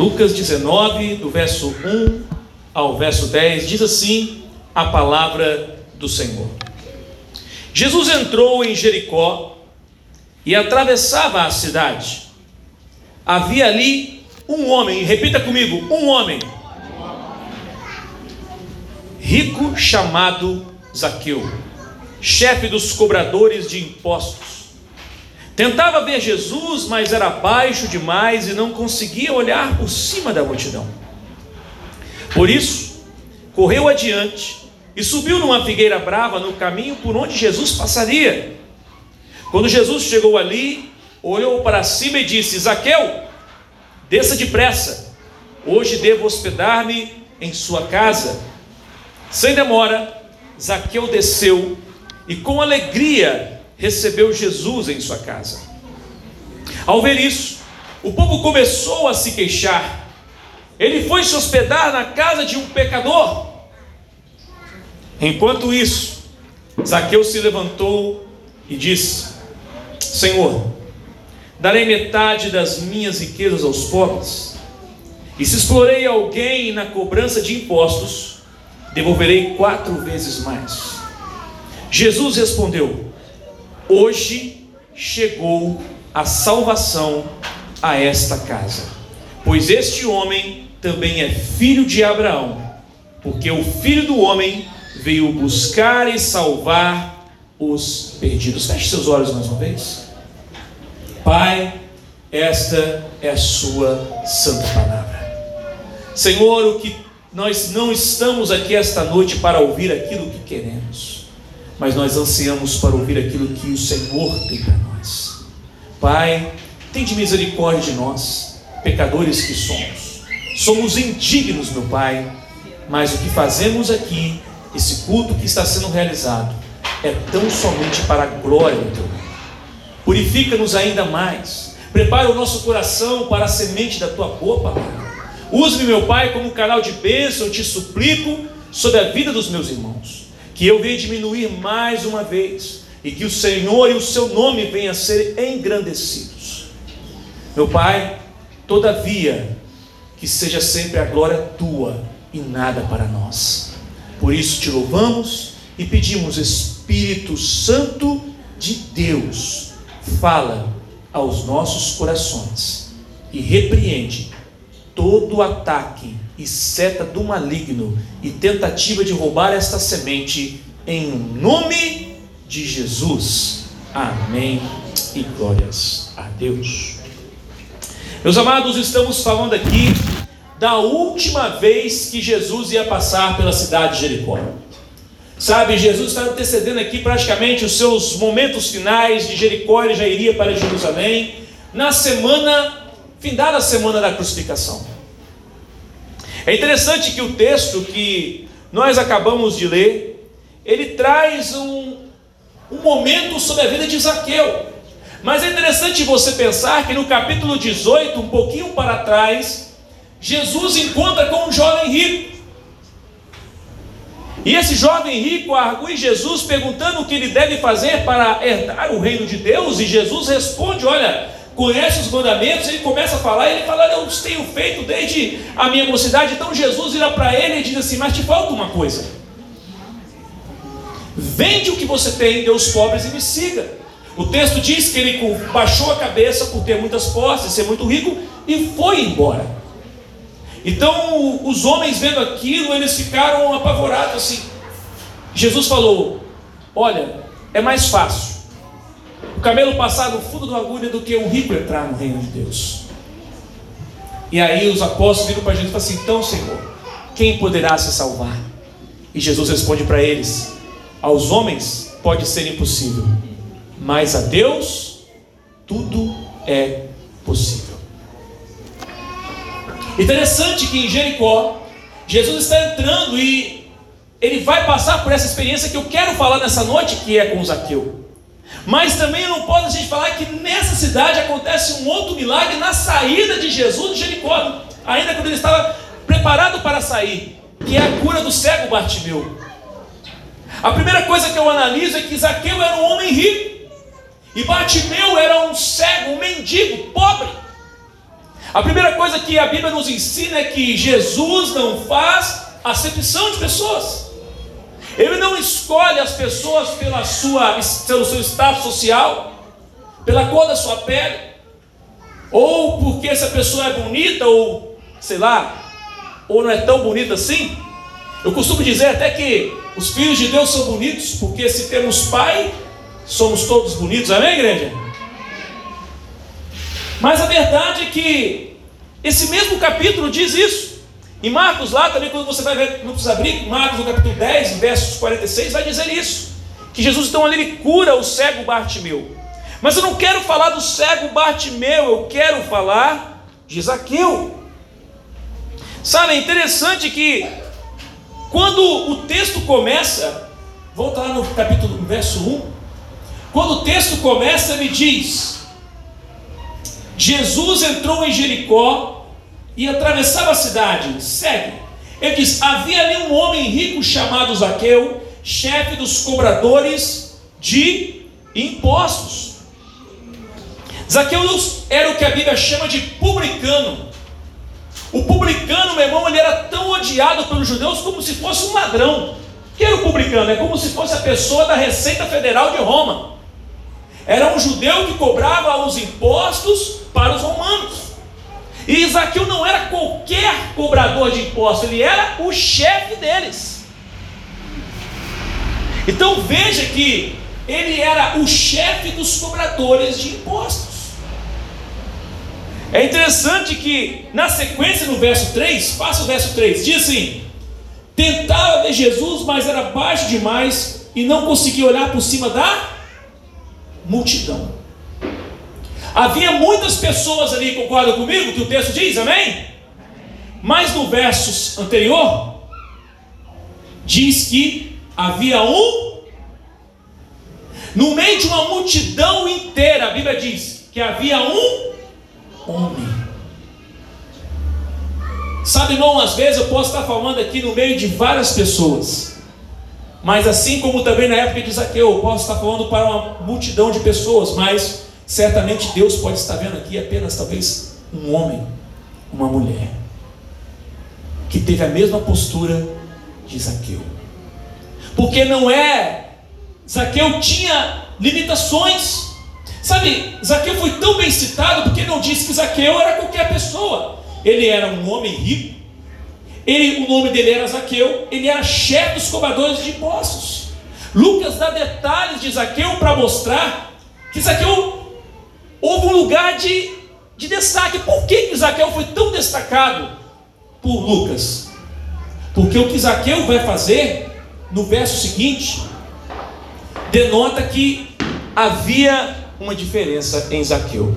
Lucas 19, do verso 1 ao verso 10, diz assim a palavra do Senhor. Jesus entrou em Jericó e atravessava a cidade. Havia ali um homem, repita comigo: um homem, rico chamado Zaqueu, chefe dos cobradores de impostos. Tentava ver Jesus, mas era baixo demais e não conseguia olhar por cima da multidão. Por isso, correu adiante e subiu numa figueira brava no caminho por onde Jesus passaria. Quando Jesus chegou ali, olhou para cima e disse: Zaqueu, desça depressa, hoje devo hospedar-me em sua casa. Sem demora, Zaqueu desceu e com alegria recebeu Jesus em sua casa. Ao ver isso, o povo começou a se queixar. Ele foi se hospedar na casa de um pecador. Enquanto isso, Zaqueu se levantou e disse: Senhor, darei metade das minhas riquezas aos pobres, e se explorei alguém na cobrança de impostos, devolverei quatro vezes mais. Jesus respondeu: Hoje chegou a salvação a esta casa, pois este homem também é filho de Abraão, porque o filho do homem veio buscar e salvar os perdidos. Feche seus olhos mais uma vez. Pai, esta é a Sua santa palavra. Senhor, o que nós não estamos aqui esta noite para ouvir aquilo que queremos, mas nós ansiamos para ouvir aquilo que o Senhor tem para nós. Pai, tem misericórdia de nós, pecadores que somos. Somos indignos, meu Pai, mas o que fazemos aqui esse culto que está sendo realizado é tão somente para a glória do teu nome. Purifica-nos ainda mais. Prepara o nosso coração para a semente da tua palavra. Use-me, meu Pai, como canal de bênção, eu te suplico sobre a vida dos meus irmãos. Que eu venha diminuir mais uma vez e que o Senhor e o seu nome venham a ser engrandecidos. Meu Pai, todavia, que seja sempre a glória tua e nada para nós. Por isso te louvamos e pedimos, Espírito Santo de Deus, fala aos nossos corações e repreende todo ataque e seta do maligno e tentativa de roubar esta semente em nome de Jesus. Amém e glórias a Deus. Meus amados, estamos falando aqui da última vez que Jesus ia passar pela cidade de Jericó. Sabe, Jesus está antecedendo aqui praticamente os seus momentos finais de Jericó, ele já iria para Jerusalém, na semana, findada a semana da crucificação. É interessante que o texto que nós acabamos de ler, ele traz um, um momento sobre a vida de Zaqueu. Mas é interessante você pensar que no capítulo 18, um pouquinho para trás, Jesus encontra com um jovem rico. E esse jovem rico argue Jesus perguntando o que ele deve fazer para herdar o reino de Deus, e Jesus responde: Olha, conhece os mandamentos, ele começa a falar, ele fala: Eu os tenho feito desde a minha mocidade. Então Jesus vira para ele e diz assim: Mas te falta uma coisa. Vende o que você tem, dê aos pobres e me siga. O texto diz que ele baixou a cabeça por ter muitas posses, ser muito rico, e foi embora. Então, os homens vendo aquilo, eles ficaram apavorados assim. Jesus falou: Olha, é mais fácil o camelo passar no fundo da agulha do que o rico entrar no reino de Deus. E aí os apóstolos viram para Jesus e falaram assim: Então, Senhor, quem poderá se salvar? E Jesus responde para eles: Aos homens pode ser impossível, mas a Deus tudo é possível. Interessante que em Jericó, Jesus está entrando e ele vai passar por essa experiência que eu quero falar nessa noite, que é com Zaqueu. Mas também não pode a gente falar que nessa cidade acontece um outro milagre na saída de Jesus de Jericó, ainda quando ele estava preparado para sair, que é a cura do cego Bartimeu. A primeira coisa que eu analiso é que Zaqueu era um homem rico e Bartimeu era um cego, um mendigo, pobre. A primeira coisa que a Bíblia nos ensina é que Jesus não faz acepção de pessoas. Ele não escolhe as pessoas pela sua, pelo seu status social, pela cor da sua pele, ou porque essa pessoa é bonita, ou sei lá, ou não é tão bonita assim. Eu costumo dizer até que os filhos de Deus são bonitos, porque se temos pai, somos todos bonitos, amém, igreja? Mas a verdade é que esse mesmo capítulo diz isso. Em Marcos, lá também, quando você vai ver, não precisa abrir, Marcos no capítulo 10, versos 46, vai dizer isso. Que Jesus então ali cura o cego Bartimeu. Mas eu não quero falar do cego Bartimeu, eu quero falar de Zaqueu. Sabe, é interessante que quando o texto começa, volta lá no capítulo, no verso 1, quando o texto começa, ele diz: Jesus entrou em Jericó e atravessava a cidade, segue. Ele diz: Havia ali um homem rico chamado Zaqueu, chefe dos cobradores de impostos. Zaqueu era o que a Bíblia chama de publicano. O publicano, meu irmão, ele era tão odiado pelos judeus como se fosse um ladrão. que era o publicano? É como se fosse a pessoa da Receita Federal de Roma. Era um judeu que cobrava os impostos para os romanos. E Isaqueu não era qualquer cobrador de impostos, ele era o chefe deles. Então veja que ele era o chefe dos cobradores de impostos. É interessante que na sequência no verso 3, passa o verso 3, diz assim: Tentava ver Jesus, mas era baixo demais e não conseguia olhar por cima da multidão. Havia muitas pessoas ali, concordam comigo que o texto diz, amém? Mas no verso anterior, diz que havia um, no meio de uma multidão inteira, a Bíblia diz que havia um homem. Sabe, irmão, às vezes eu posso estar falando aqui no meio de várias pessoas, mas assim como também na época de Zaqueu, eu posso estar falando para uma multidão de pessoas, mas certamente Deus pode estar vendo aqui apenas talvez um homem, uma mulher, que teve a mesma postura de Zaqueu. Porque não é, Zaqueu tinha limitações, Sabe, Zaqueu foi tão bem citado porque não disse que Zaqueu era qualquer pessoa. Ele era um homem rico, ele, o nome dele era Zaqueu, ele era chefe dos cobradores de impostos. Lucas dá detalhes de Zaqueu para mostrar que Zaqueu houve um lugar de, de destaque. Por que, que Zaqueu foi tão destacado por Lucas? Porque o que Zaqueu vai fazer no verso seguinte denota que havia uma diferença em Zaqueu.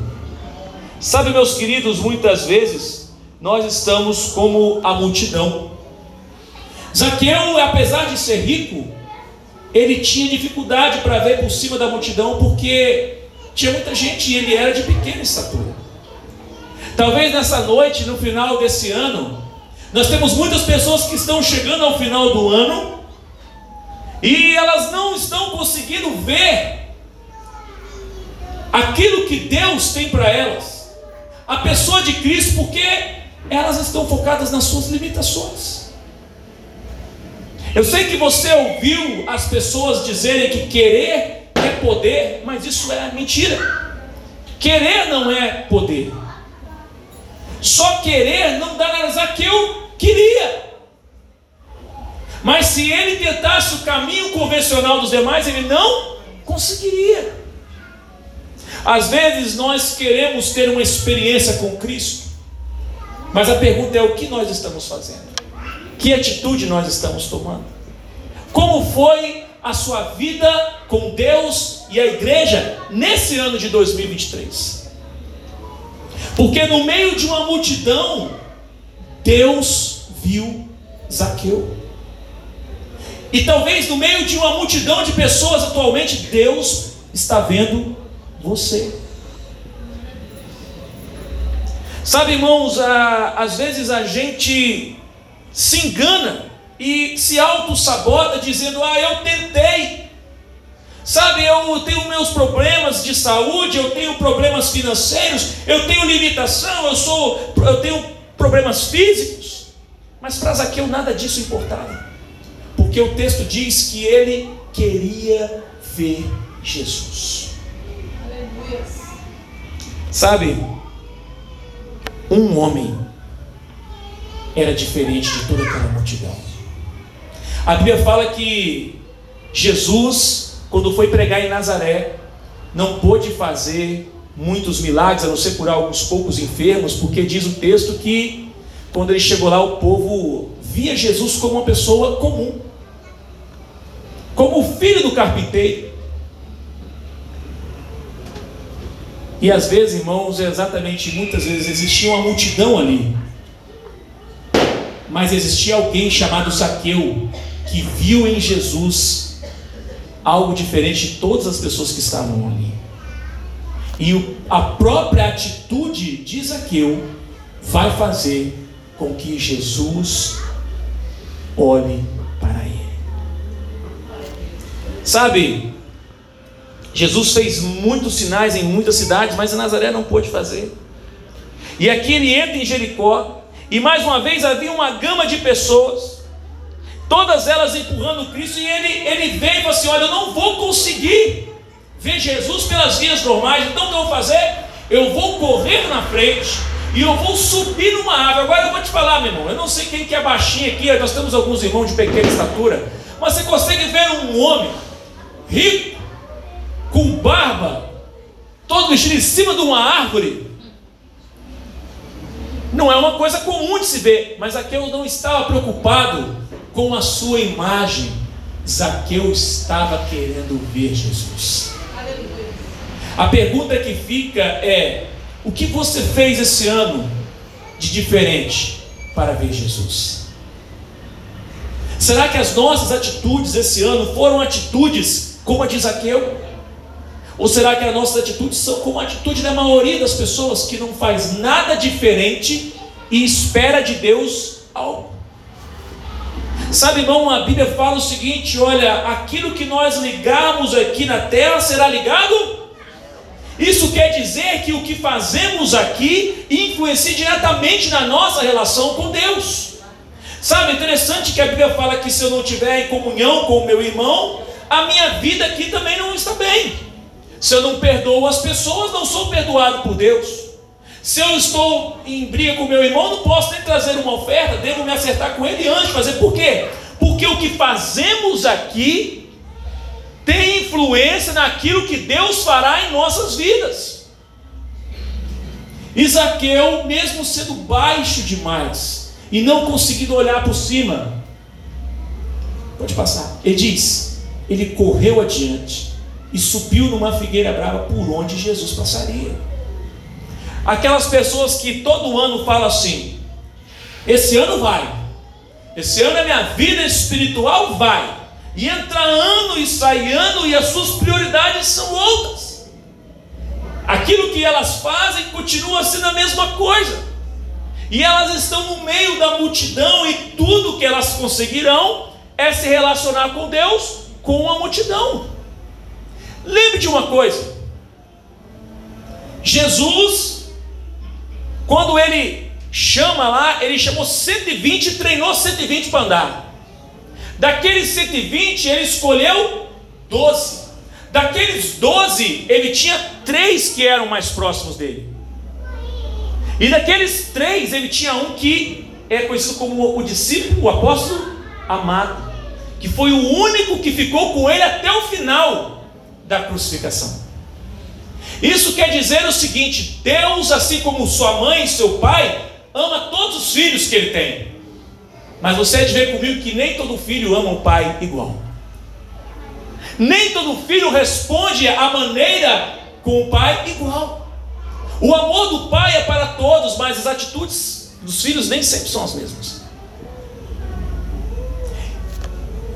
Sabe, meus queridos, muitas vezes nós estamos como a multidão. Zaqueu, apesar de ser rico, ele tinha dificuldade para ver por cima da multidão porque tinha muita gente e ele era de pequena estatura. Talvez nessa noite, no final desse ano, nós temos muitas pessoas que estão chegando ao final do ano e elas não estão conseguindo ver aquilo que Deus tem para elas, a pessoa de Cristo, porque elas estão focadas nas suas limitações. Eu sei que você ouviu as pessoas dizerem que querer poder, mas isso é mentira. Querer não é poder. Só querer não dá nada que eu queria. Mas se ele tentasse o caminho convencional dos demais, ele não conseguiria. Às vezes nós queremos ter uma experiência com Cristo, mas a pergunta é: o que nós estamos fazendo? Que atitude nós estamos tomando? Como foi a sua vida com Deus e a igreja nesse ano de 2023? Porque no meio de uma multidão, Deus viu Zaqueu. E talvez no meio de uma multidão de pessoas atualmente, Deus está vendo você. Sabe, irmãos, a, às vezes a gente se engana e se auto-sabota dizendo: Ah, eu tentei. Sabe, eu tenho meus problemas de saúde, eu tenho problemas financeiros, eu tenho limitação, eu sou, eu tenho problemas físicos. Mas para Zaqueu nada disso importava. Porque o texto diz que ele queria ver Jesus. Aleluia. Sabe, um homem era diferente de toda aquela multidão. A Bíblia fala que Jesus, quando foi pregar em Nazaré, não pôde fazer muitos milagres, a não ser curar alguns poucos enfermos, porque diz o texto que quando ele chegou lá, o povo via Jesus como uma pessoa comum, como o filho do carpinteiro. E às vezes, irmãos, é exatamente, muitas vezes existia uma multidão ali, mas existia alguém chamado Zaqueu que viu em Jesus algo diferente de todas as pessoas que estavam ali. E a própria atitude de Zaqueu vai fazer com que Jesus olhe para ele. Sabe, Jesus fez muitos sinais em muitas cidades, mas em Nazaré não pôde fazer. E aqui ele entra em Jericó, e mais uma vez havia uma gama de pessoas, todas elas empurrando Cristo, e ele, ele veio e falou assim: Olha, eu não vou conseguir ver Jesus pelas vias normais, então o que eu vou fazer? Eu vou correr na frente e eu vou subir numa árvore. Agora eu vou te falar, meu irmão, eu não sei quem que é baixinho aqui, nós temos alguns irmãos de pequena estatura, mas você consegue ver um homem rico, com barba, todo vestido em cima de uma árvore, não é uma coisa comum de se ver, mas Zaqueu não estava preocupado com a sua imagem. Zaqueu estava querendo ver Jesus. A pergunta que fica é: o que você fez esse ano de diferente para ver Jesus? Será que as nossas atitudes esse ano foram atitudes como a de Zaqueu? Ou será que as nossas atitudes são como a atitude da maioria das pessoas que não faz nada diferente e espera de Deus algo? Sabe, irmão, a Bíblia fala o seguinte: olha, aquilo que nós ligarmos aqui na terra será ligado. Isso quer dizer que o que fazemos aqui influencia diretamente na nossa relação com Deus. Sabe, interessante que a Bíblia fala que se eu não tiver em comunhão com o meu irmão, a minha vida aqui também não está bem. Se eu não perdoo as pessoas, não sou perdoado por Deus. Se eu estou em briga com meu irmão, não posso nem trazer uma oferta, devo me acertar com ele antes de fazer. Por quê? Porque o que fazemos aqui tem influência naquilo que Deus fará em nossas vidas. Isaqueu, mesmo sendo baixo demais e não conseguindo olhar por cima, pode passar, ele diz: ele correu adiante e subiu numa figueira brava por onde Jesus passaria. Aquelas pessoas que todo ano falam assim: esse ano vai, esse ano a minha vida espiritual vai, e entra ano e sai ano, e as suas prioridades são outras. Aquilo que elas fazem continua sendo a mesma coisa. E elas estão no meio da multidão, e tudo que elas conseguirão é se relacionar com Deus com a multidão. Lembre de uma coisa: Jesus, quando ele chama lá, ele chamou 120 e treinou 120 para andar. Daqueles 120, ele escolheu 12. Daqueles 12, ele tinha três que eram mais próximos dele. E daqueles três, ele tinha um que é conhecido como o discípulo, o apóstolo amado, que foi o único que ficou com ele até o final da crucificação. Isso quer dizer o seguinte: Deus, assim como sua mãe e seu pai, ama todos os filhos que ele tem. Mas você é de ver comigo que nem todo filho ama o pai igual. Nem todo filho responde a maneira com o pai igual. O amor do pai é para todos, mas as atitudes dos filhos nem sempre são as mesmas.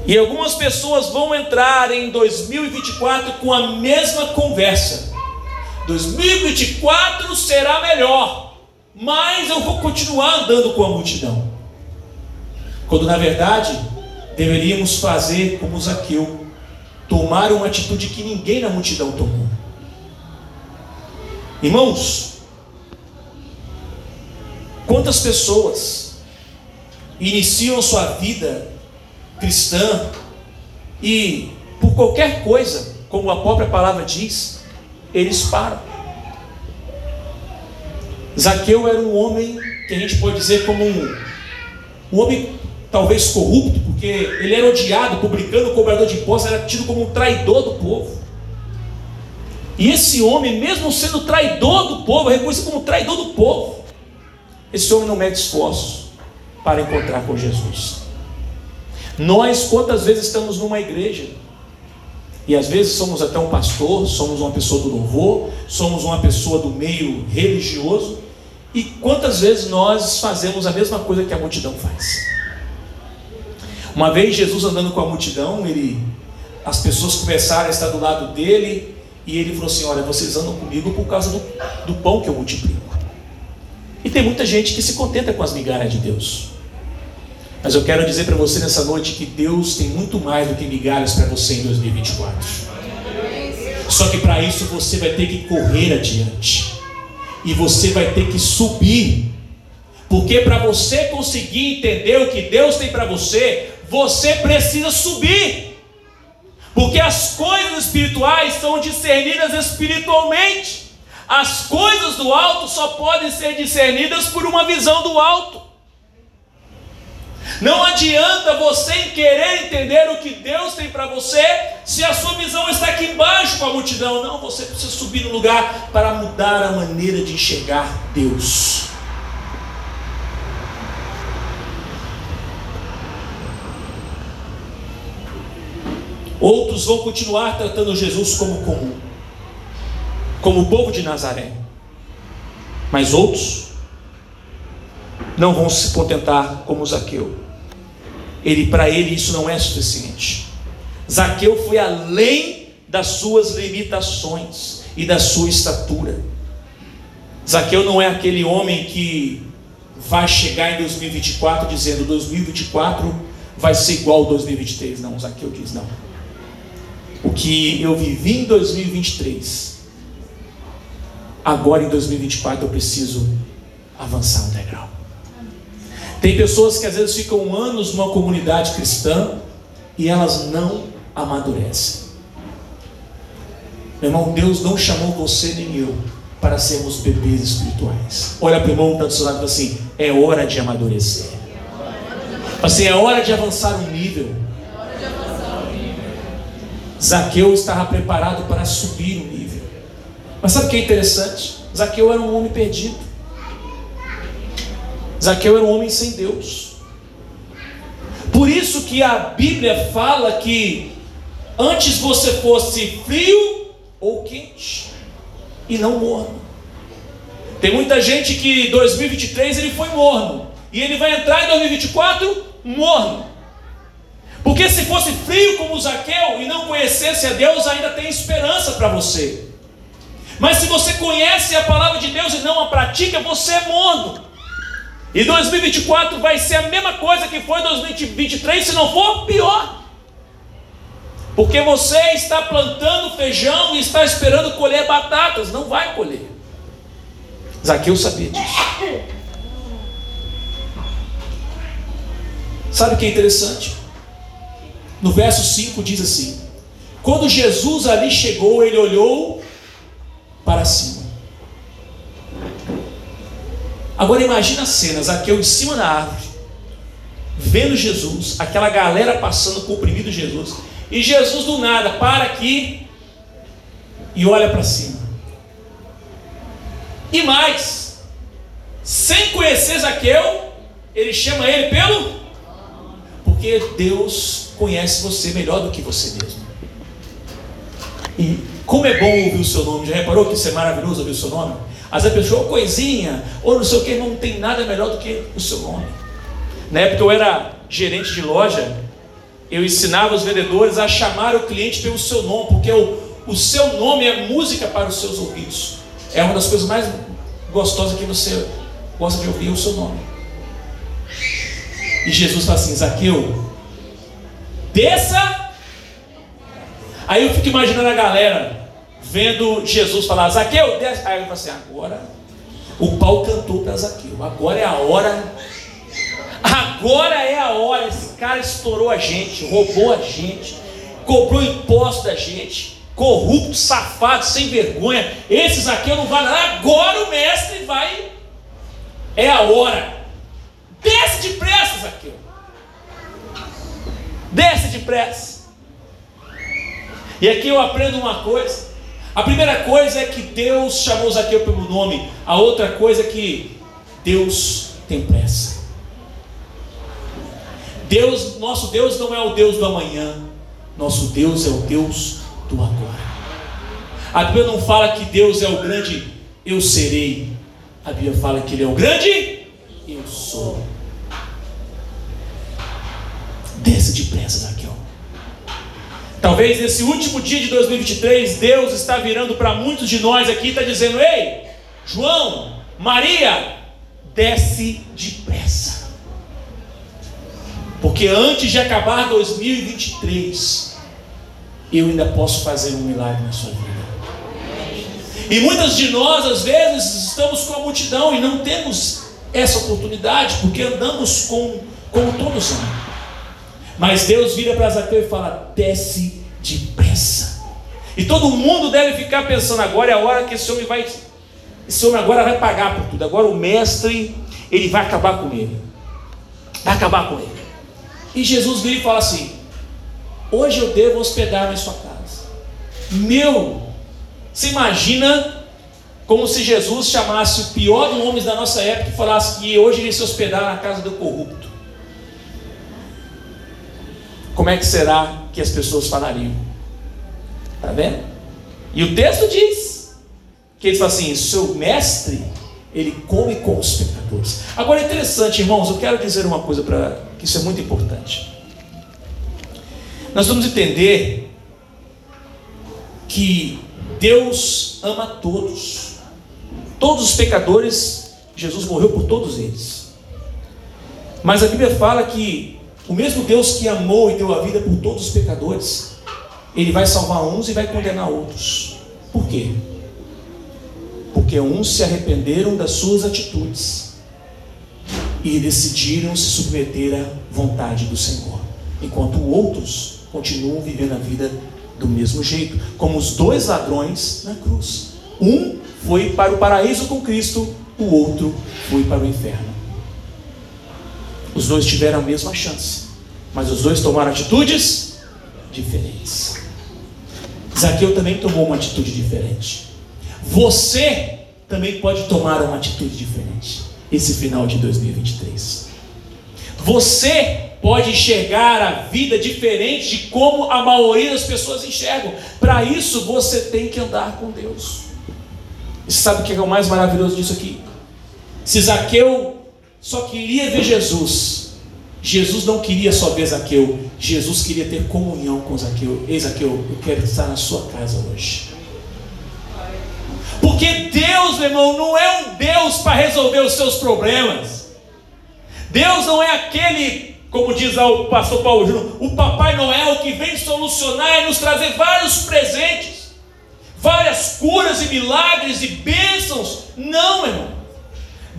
E algumas pessoas vão entrar em 2024 com a mesma conversa. 2024 será melhor, mas eu vou continuar andando com a multidão. Quando na verdade deveríamos fazer como Zaqueu, tomaram uma atitude que ninguém na multidão tomou. Irmãos, quantas pessoas iniciam sua vida cristã e por qualquer coisa, como a própria palavra diz, eles param. Zaqueu era um homem que a gente pode dizer como um, um homem talvez corrupto, porque ele era odiado, publicano, cobrador de impostos, era tido como um traidor do povo. E esse homem, mesmo sendo traidor do povo, reconhecido como traidor do povo, esse homem não mede esforço para encontrar com Jesus. Nós, quantas vezes estamos numa igreja, e às vezes somos até um pastor, somos uma pessoa do louvor, somos uma pessoa do meio religioso, e quantas vezes nós fazemos a mesma coisa que a multidão faz? Uma vez Jesus andando com a multidão, ele, as pessoas começaram a estar do lado dele, e ele falou assim: Olha, vocês andam comigo por causa do, do pão que eu multiplico. E tem muita gente que se contenta com as migalhas de Deus. Mas eu quero dizer para você nessa noite que Deus tem muito mais do que migalhas para você em 2024. Só que para isso você vai ter que correr adiante. E você vai ter que subir. Porque para você conseguir entender o que Deus tem para você, você precisa subir. Porque as coisas espirituais são discernidas espiritualmente. As coisas do alto só podem ser discernidas por uma visão do alto. Não adianta você querer entender o que Deus tem para você se a sua visão está aqui embaixo com a multidão. Não, você precisa subir no lugar para mudar a maneira de enxergar Deus. Outros vão continuar tratando Jesus como comum, como o povo de Nazaré. Mas outros não vão se contentar como Zaqueu. Ele, para ele, isso não é suficiente. Zaqueu foi além das suas limitações e da sua estatura. Zaqueu não é aquele homem que vai chegar em 2024 dizendo 2024 vai ser igual ao 2023. Não, Zaqueu diz não. O que eu vivi em 2023, agora em 2024 eu preciso avançar um degrau. Tem pessoas que às vezes ficam anos numa comunidade cristã e elas não amadurecem. Meu irmão, Deus não chamou você nem eu para sermos bebês espirituais. Olha para o irmão que seu lado e fala assim: é hora de amadurecer. Assim, é hora de avançar um nível. Zaqueu estava preparado para subir o nível. Mas sabe o que é interessante? Zaqueu era um homem perdido. Zaqueu era um homem sem Deus. Por isso que a Bíblia fala que antes você fosse frio ou quente e não morno. Tem muita gente que em 2023 ele foi morno e ele vai entrar em 2024 morno. Porque se fosse frio como Zaqueu e não conhecesse a Deus, ainda tem esperança para você. Mas se você conhece a palavra de Deus e não a pratica, você é morno. E 2024 vai ser a mesma coisa que foi 2023, se não for pior. Porque você está plantando feijão e está esperando colher batatas, não vai colher. Zaqueu sabia disso. Sabe o que é interessante? No verso 5 diz assim: Quando Jesus ali chegou, ele olhou para cima. Agora imagina a cena, Zaqueu em cima da árvore, vendo Jesus, aquela galera passando comprimido Jesus, e Jesus do nada para aqui e olha para cima. E mais, sem conhecer Zaqueu, ele chama ele pelo porque Deus conhece você melhor do que você mesmo. E como é bom ouvir o seu nome, já reparou que isso é maravilhoso ouvir o seu nome? Às vezes a pessoa, oh, coisinha, ou não sei o que, não tem nada melhor do que o seu nome. Na época eu era gerente de loja, eu ensinava os vendedores a chamar o cliente pelo seu nome, porque o, o seu nome é música para os seus ouvidos. É uma das coisas mais gostosas que você gosta de ouvir, é o seu nome. E Jesus fala assim: Zaqueu, desça Aí eu fico imaginando a galera vendo Jesus falar, Zaqueu, desce. Aí eu falo assim, agora o pau cantou para Zaqueu, agora é a hora, agora é a hora, esse cara estourou a gente, roubou a gente, cobrou imposto da gente, corrupto, safado, sem vergonha, esse Zaqueu não vai nada, agora o mestre vai, é a hora, desce depressa Zaqueu, desce depressa, e aqui eu aprendo uma coisa, a primeira coisa é que Deus chamou Zaqueu pelo nome. A outra coisa é que Deus tem pressa. Deus, nosso Deus não é o Deus do amanhã. Nosso Deus é o Deus do agora. A Bíblia não fala que Deus é o grande eu serei. A Bíblia fala que Ele é o grande eu sou. Desce depressa, Zaqueu. Talvez nesse último dia de 2023, Deus está virando para muitos de nós aqui e está dizendo: Ei, João, Maria, desce depressa. Porque antes de acabar 2023, eu ainda posso fazer um milagre na sua vida. E muitas de nós, às vezes, estamos com a multidão e não temos essa oportunidade, porque andamos com, como todos andam. Mas Deus vira para Zaqueu e fala: desce depressa. E todo mundo deve ficar pensando: agora é a hora que esse homem vai. Esse homem agora vai pagar por tudo. Agora o mestre, ele vai acabar com ele. Vai acabar com ele. E Jesus vira e fala assim: Hoje eu devo hospedar na sua casa. Meu, você imagina como se Jesus chamasse o pior dos homens da nossa época e falasse que hoje ele se hospedar na casa do corrupto como é que será que as pessoas falariam? Está vendo? E o texto diz que ele fala assim: seu mestre, ele come com os pecadores. Agora é interessante, irmãos, eu quero dizer uma coisa para que isso é muito importante. Nós vamos entender que Deus ama todos. Todos os pecadores, Jesus morreu por todos eles. Mas a Bíblia fala que o mesmo Deus que amou e deu a vida por todos os pecadores, ele vai salvar uns e vai condenar outros. Por quê? Porque uns se arrependeram das suas atitudes e decidiram se submeter à vontade do Senhor, enquanto outros continuam vivendo a vida do mesmo jeito, como os dois ladrões na cruz. Um foi para o paraíso com Cristo, o outro foi para o inferno. Os dois tiveram a mesma chance, mas os dois tomaram atitudes diferentes. Zaqueu também tomou uma atitude diferente. Você também pode tomar uma atitude diferente esse final de 2023. Você pode enxergar a vida diferente de como a maioria das pessoas enxergam. Para isso você tem que andar com Deus. E sabe o que é o mais maravilhoso disso aqui? Se Zaqueu só queria ver Jesus. Jesus não queria só ver Zaqueu, Jesus queria ter comunhão com Zaqueu. Ei, Zaqueu, eu quero estar na sua casa hoje. Porque Deus, meu irmão, não é um Deus para resolver os seus problemas. Deus não é aquele, como diz o pastor Paulo Júnior, o Papai Noel que vem solucionar e nos trazer vários presentes, várias curas e milagres e bênçãos. Não, meu irmão.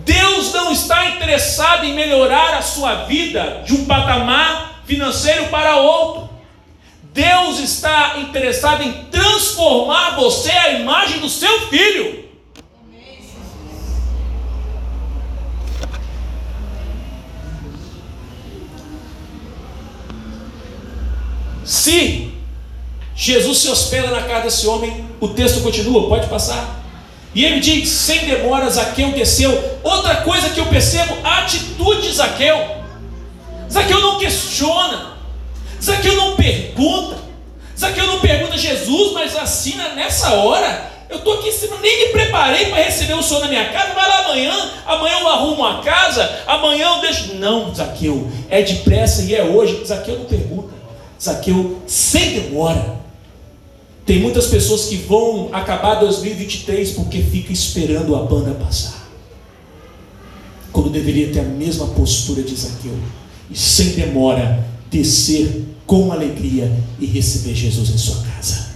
Deus não está interessado em melhorar a sua vida de um patamar financeiro para outro. Deus está interessado em transformar você à imagem do seu filho. Se Jesus se hospeda na casa desse homem, o texto continua, pode passar. E ele diz: sem demora, Zaqueu desceu. Outra coisa que eu percebo: a atitude de Zaqueu. Zaqueu não questiona, Zaqueu não pergunta, Zaqueu não pergunta Jesus, mas assim nessa hora, eu estou aqui, nem me preparei para receber o Senhor na minha casa, vai lá amanhã, amanhã eu arrumo a casa, amanhã eu deixo. Não, Zaqueu, é depressa e é hoje. Zaqueu não pergunta, Zaqueu sem demora. Tem muitas pessoas que vão acabar 2023 porque ficam esperando a banda passar. Quando deveria ter a mesma postura de Zaqueu. E sem demora descer com alegria e receber Jesus em sua casa.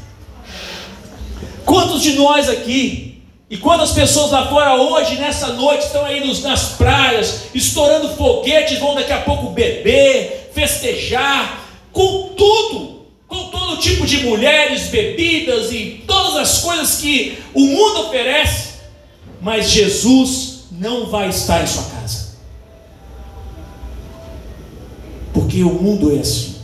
Quantos de nós aqui e quantas pessoas lá fora hoje, nessa noite, estão aí nos, nas praias, estourando foguetes, vão daqui a pouco beber, festejar, com tudo, com todo tipo de mulheres, bebidas e todas as coisas que o mundo oferece, mas Jesus não vai estar em sua casa. Porque o mundo é assim.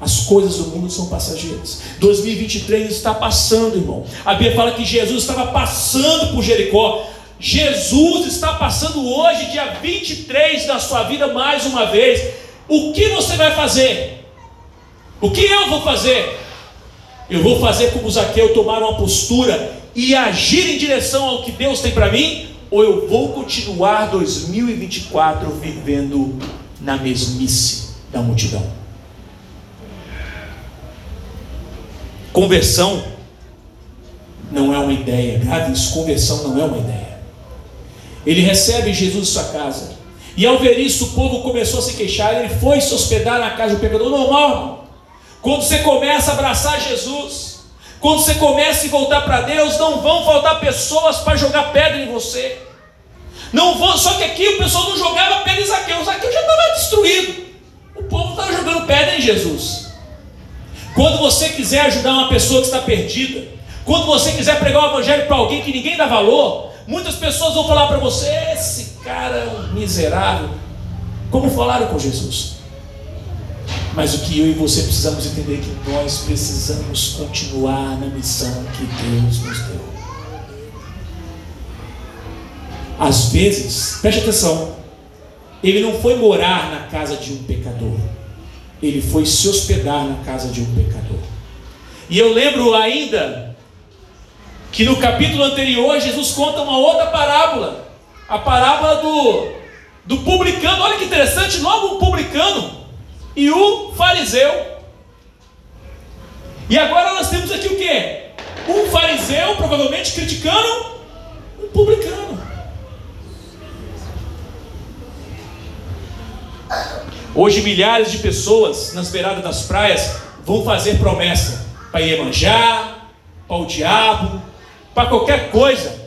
As coisas do mundo são passageiras. 2023 está passando, irmão. A Bíblia fala que Jesus estava passando por Jericó. Jesus está passando hoje, dia 23 da sua vida, mais uma vez. O que você vai fazer? O que eu vou fazer? Eu vou fazer como Zaqueu tomar uma postura e agir em direção ao que Deus tem para mim? Ou eu vou continuar 2024 vivendo na mesmice da multidão? Conversão não é uma ideia, grave isso, conversão não é uma ideia. Ele recebe Jesus em sua casa, e ao ver isso, o povo começou a se queixar, ele foi se hospedar na casa do pecador, normal. Quando você começa a abraçar Jesus, quando você começa a voltar para Deus, não vão faltar pessoas para jogar pedra em você. Não vão, só que aqui o pessoal não jogava pedra em Zaqueu, Zaqueu já estava destruído. O povo estava jogando pedra em Jesus. Quando você quiser ajudar uma pessoa que está perdida, quando você quiser pregar o evangelho para alguém que ninguém dá valor, muitas pessoas vão falar para você: esse cara é um miserável. Como falaram com Jesus. Mas o que eu e você precisamos entender é que nós precisamos continuar na missão que Deus nos deu. Às vezes, preste atenção, ele não foi morar na casa de um pecador ele foi se hospedar na casa de um pecador. E eu lembro ainda que no capítulo anterior Jesus conta uma outra parábola, a parábola do, do publicano. Olha que interessante, logo o publicano e o fariseu. E agora nós temos aqui o que? Um fariseu, provavelmente criticando um publicano. Hoje, milhares de pessoas nas beiradas das praias vão fazer promessa para Iemanjá, para o diabo, para qualquer coisa.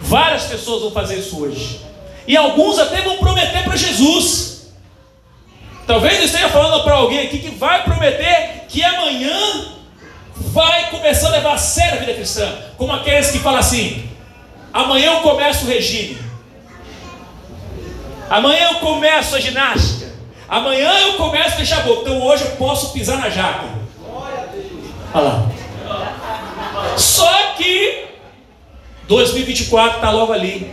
Várias pessoas vão fazer isso hoje. E alguns até vão prometer para Jesus. Talvez eu esteja falando para alguém aqui que vai prometer que amanhã vai começar a levar a sério a vida cristã. Como aqueles que falam assim: amanhã eu começo o regime. Amanhã eu começo a ginástica. Amanhã eu começo a deixar boca. Então hoje eu posso pisar na jaca. Olha lá. Só que 2024 está logo ali.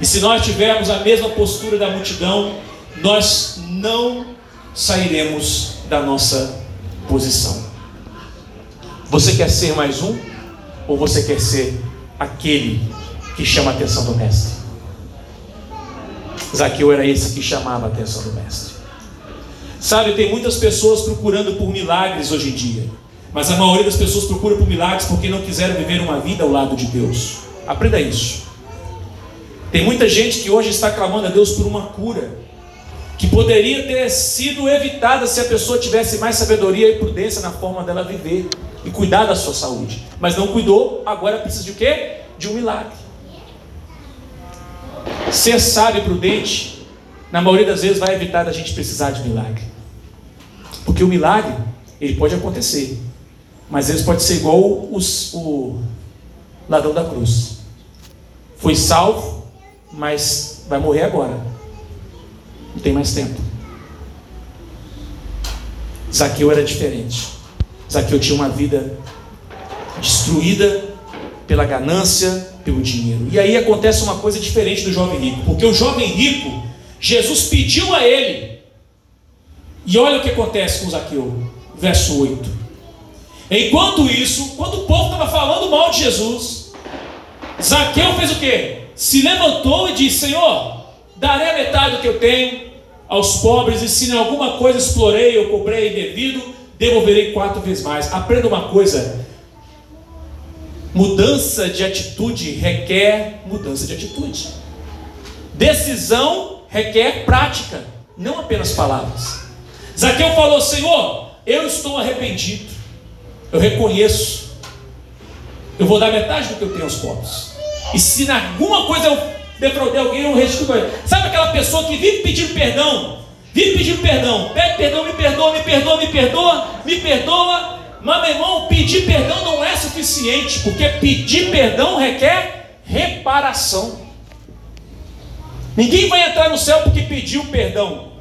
E se nós tivermos a mesma postura da multidão, nós não sairemos da nossa posição. Você quer ser mais um? Ou você quer ser aquele que chama a atenção do mestre? Zaqueu era esse que chamava a atenção do mestre. Sabe, tem muitas pessoas procurando por milagres hoje em dia, mas a maioria das pessoas procura por milagres porque não quiseram viver uma vida ao lado de Deus. Aprenda isso. Tem muita gente que hoje está clamando a Deus por uma cura, que poderia ter sido evitada se a pessoa tivesse mais sabedoria e prudência na forma dela viver e cuidar da sua saúde. Mas não cuidou, agora precisa de quê? De um milagre. Ser sábio e prudente, na maioria das vezes, vai evitar da gente precisar de milagre. Porque o milagre, ele pode acontecer, mas vezes pode ser igual os, o ladrão da cruz. Foi salvo, mas vai morrer agora. Não tem mais tempo. Zaqueu era diferente. Zaqueu tinha uma vida destruída pela ganância, pelo dinheiro. E aí acontece uma coisa diferente do jovem rico, porque o jovem rico, Jesus pediu a ele, e olha o que acontece com Zaqueu, verso 8. Enquanto isso, quando o povo estava falando mal de Jesus, Zaqueu fez o que? Se levantou e disse: Senhor, darei a metade do que eu tenho aos pobres, e se em alguma coisa explorei ou cobrei devido, devolverei quatro vezes mais. Aprenda uma coisa: Mudança de atitude requer mudança de atitude. Decisão requer prática. não apenas palavras. Zaqueu falou: Senhor, eu estou arrependido, eu reconheço, eu vou dar metade do que eu tenho aos pobres. E se em alguma coisa eu defraudei alguém, eu restituo. Sabe aquela pessoa que vive pedindo perdão? Vive pedindo perdão, pede perdão, me perdoa, me perdoa, me perdoa, me perdoa. Mas, meu irmão, pedir perdão não é suficiente, porque pedir perdão requer reparação. Ninguém vai entrar no céu porque pediu perdão,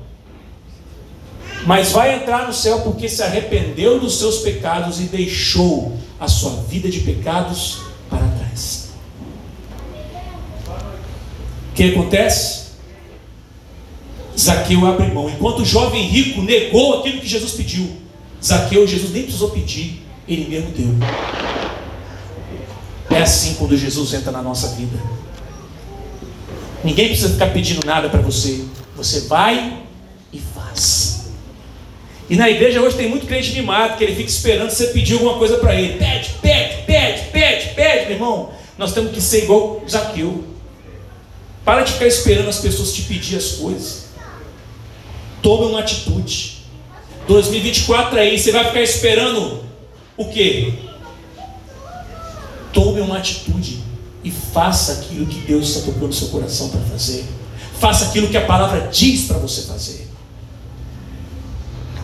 mas vai entrar no céu porque se arrependeu dos seus pecados e deixou a sua vida de pecados para trás. Que acontece? Zaqueu abre mão. Enquanto o jovem rico negou aquilo que Jesus pediu, Zaqueu, Jesus nem precisou pedir, ele mesmo deu. É assim quando Jesus entra na nossa vida. Ninguém precisa ficar pedindo nada para você. Você vai e faz. E na igreja hoje tem muito crente mimado que ele fica esperando você pedir alguma coisa para ele. Pede, pede, pede, pede, pede, meu irmão. Nós temos que ser igual Zaqueu. Para de ficar esperando as pessoas te pedir as coisas. Tome uma atitude. 2024 aí, você vai ficar esperando o quê? Tome uma atitude e faça aquilo que Deus está tocando no seu coração para fazer. Faça aquilo que a palavra diz para você fazer.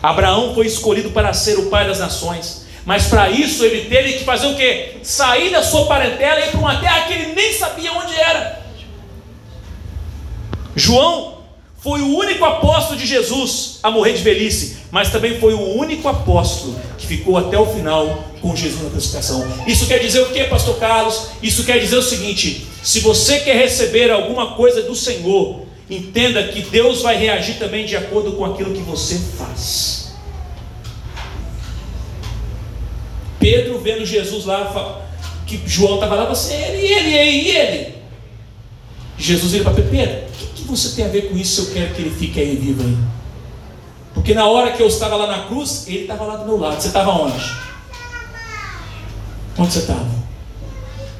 Abraão foi escolhido para ser o pai das nações, mas para isso ele teve que fazer o quê? Sair da sua parentela e ir para uma terra que ele nem sabia onde era. João foi o único apóstolo de Jesus a morrer de velhice, mas também foi o único apóstolo que ficou até o final com Jesus na crucificação. Isso quer dizer o que, pastor Carlos? Isso quer dizer o seguinte: se você quer receber alguma coisa do Senhor, entenda que Deus vai reagir também de acordo com aquilo que você faz. Pedro vendo Jesus lá, que João estava lá, você, ele, ele, ele, e ele. Jesus vira para Pedro, o que, que você tem a ver com isso se eu quero que ele fique aí vivo aí? Porque na hora que eu estava lá na cruz, ele estava lá do meu lado. Você estava onde? Onde você estava?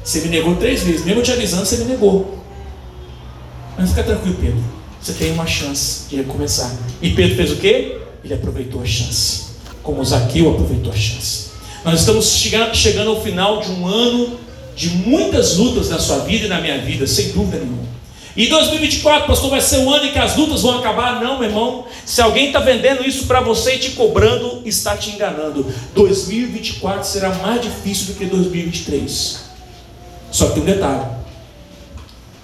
Você me negou três vezes. Mesmo te avisando, você me negou. Mas fica tranquilo, Pedro. Você tem uma chance de recomeçar. E Pedro fez o quê? Ele aproveitou a chance. Como Zaqueu aproveitou a chance. Nós estamos chegando ao final de um ano de muitas lutas na sua vida e na minha vida, sem dúvida nenhuma. E 2024, pastor, vai ser o ano em que as lutas vão acabar? Não, meu irmão. Se alguém está vendendo isso para você e te cobrando, está te enganando. 2024 será mais difícil do que 2023. Só que tem um detalhe: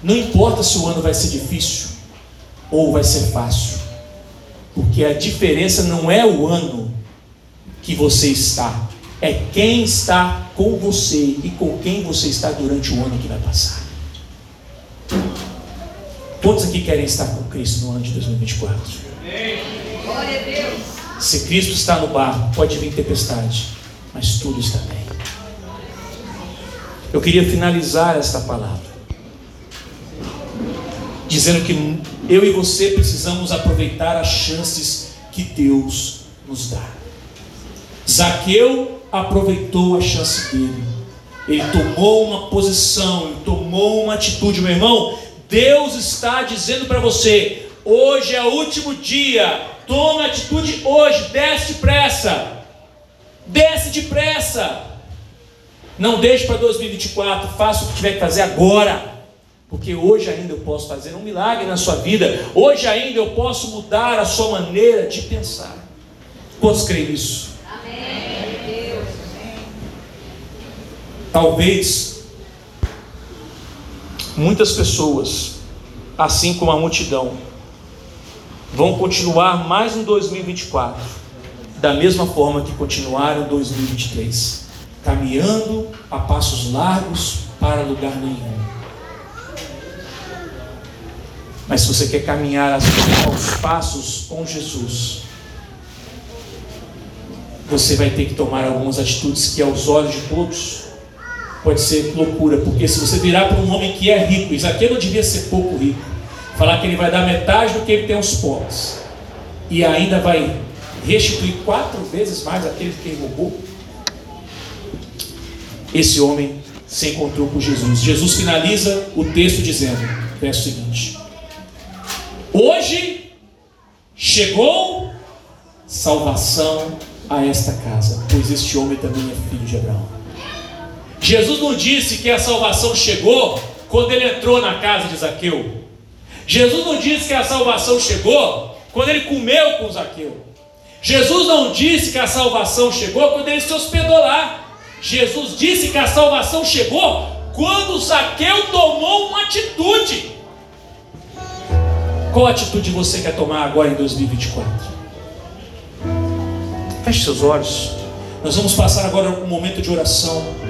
não importa se o ano vai ser difícil ou vai ser fácil, porque a diferença não é o ano que você está, é quem está com você e com quem você está durante o ano que vai passar. Quantos aqui querem estar com Cristo no ano de 2024? Glória a Deus. Se Cristo está no barco, pode vir tempestade, mas tudo está bem. Eu queria finalizar esta palavra dizendo que eu e você precisamos aproveitar as chances que Deus nos dá. Zaqueu aproveitou a chance dele. Ele tomou uma posição, ele tomou uma atitude, meu irmão. Deus está dizendo para você: hoje é o último dia, tome atitude hoje, desce depressa, desce depressa. Não deixe para 2024, faça o que tiver que fazer agora. Porque hoje ainda eu posso fazer um milagre na sua vida. Hoje ainda eu posso mudar a sua maneira de pensar. Quantos creem nisso? Talvez muitas pessoas, assim como a multidão, vão continuar mais um 2024 da mesma forma que continuaram 2023, caminhando a passos largos para lugar nenhum. Mas se você quer caminhar aos passos com Jesus, você vai ter que tomar algumas atitudes que aos olhos de todos pode ser loucura, porque se você virar para um homem que é rico, Isaqueu não devia ser pouco rico, falar que ele vai dar metade do que ele tem aos pobres, e ainda vai restituir quatro vezes mais aquele que ele roubou, esse homem se encontrou com Jesus. Jesus finaliza o texto dizendo, verso seguinte: Hoje chegou salvação a esta casa, pois este homem também é filho de Abraão. Jesus não disse que a salvação chegou quando ele entrou na casa de Zaqueu. Jesus não disse que a salvação chegou quando ele comeu com Zaqueu. Jesus não disse que a salvação chegou quando ele se hospedou lá. Jesus disse que a salvação chegou quando Zaqueu tomou uma atitude. Qual atitude você quer tomar agora em 2024? Feche seus olhos. Nós vamos passar agora um momento de oração.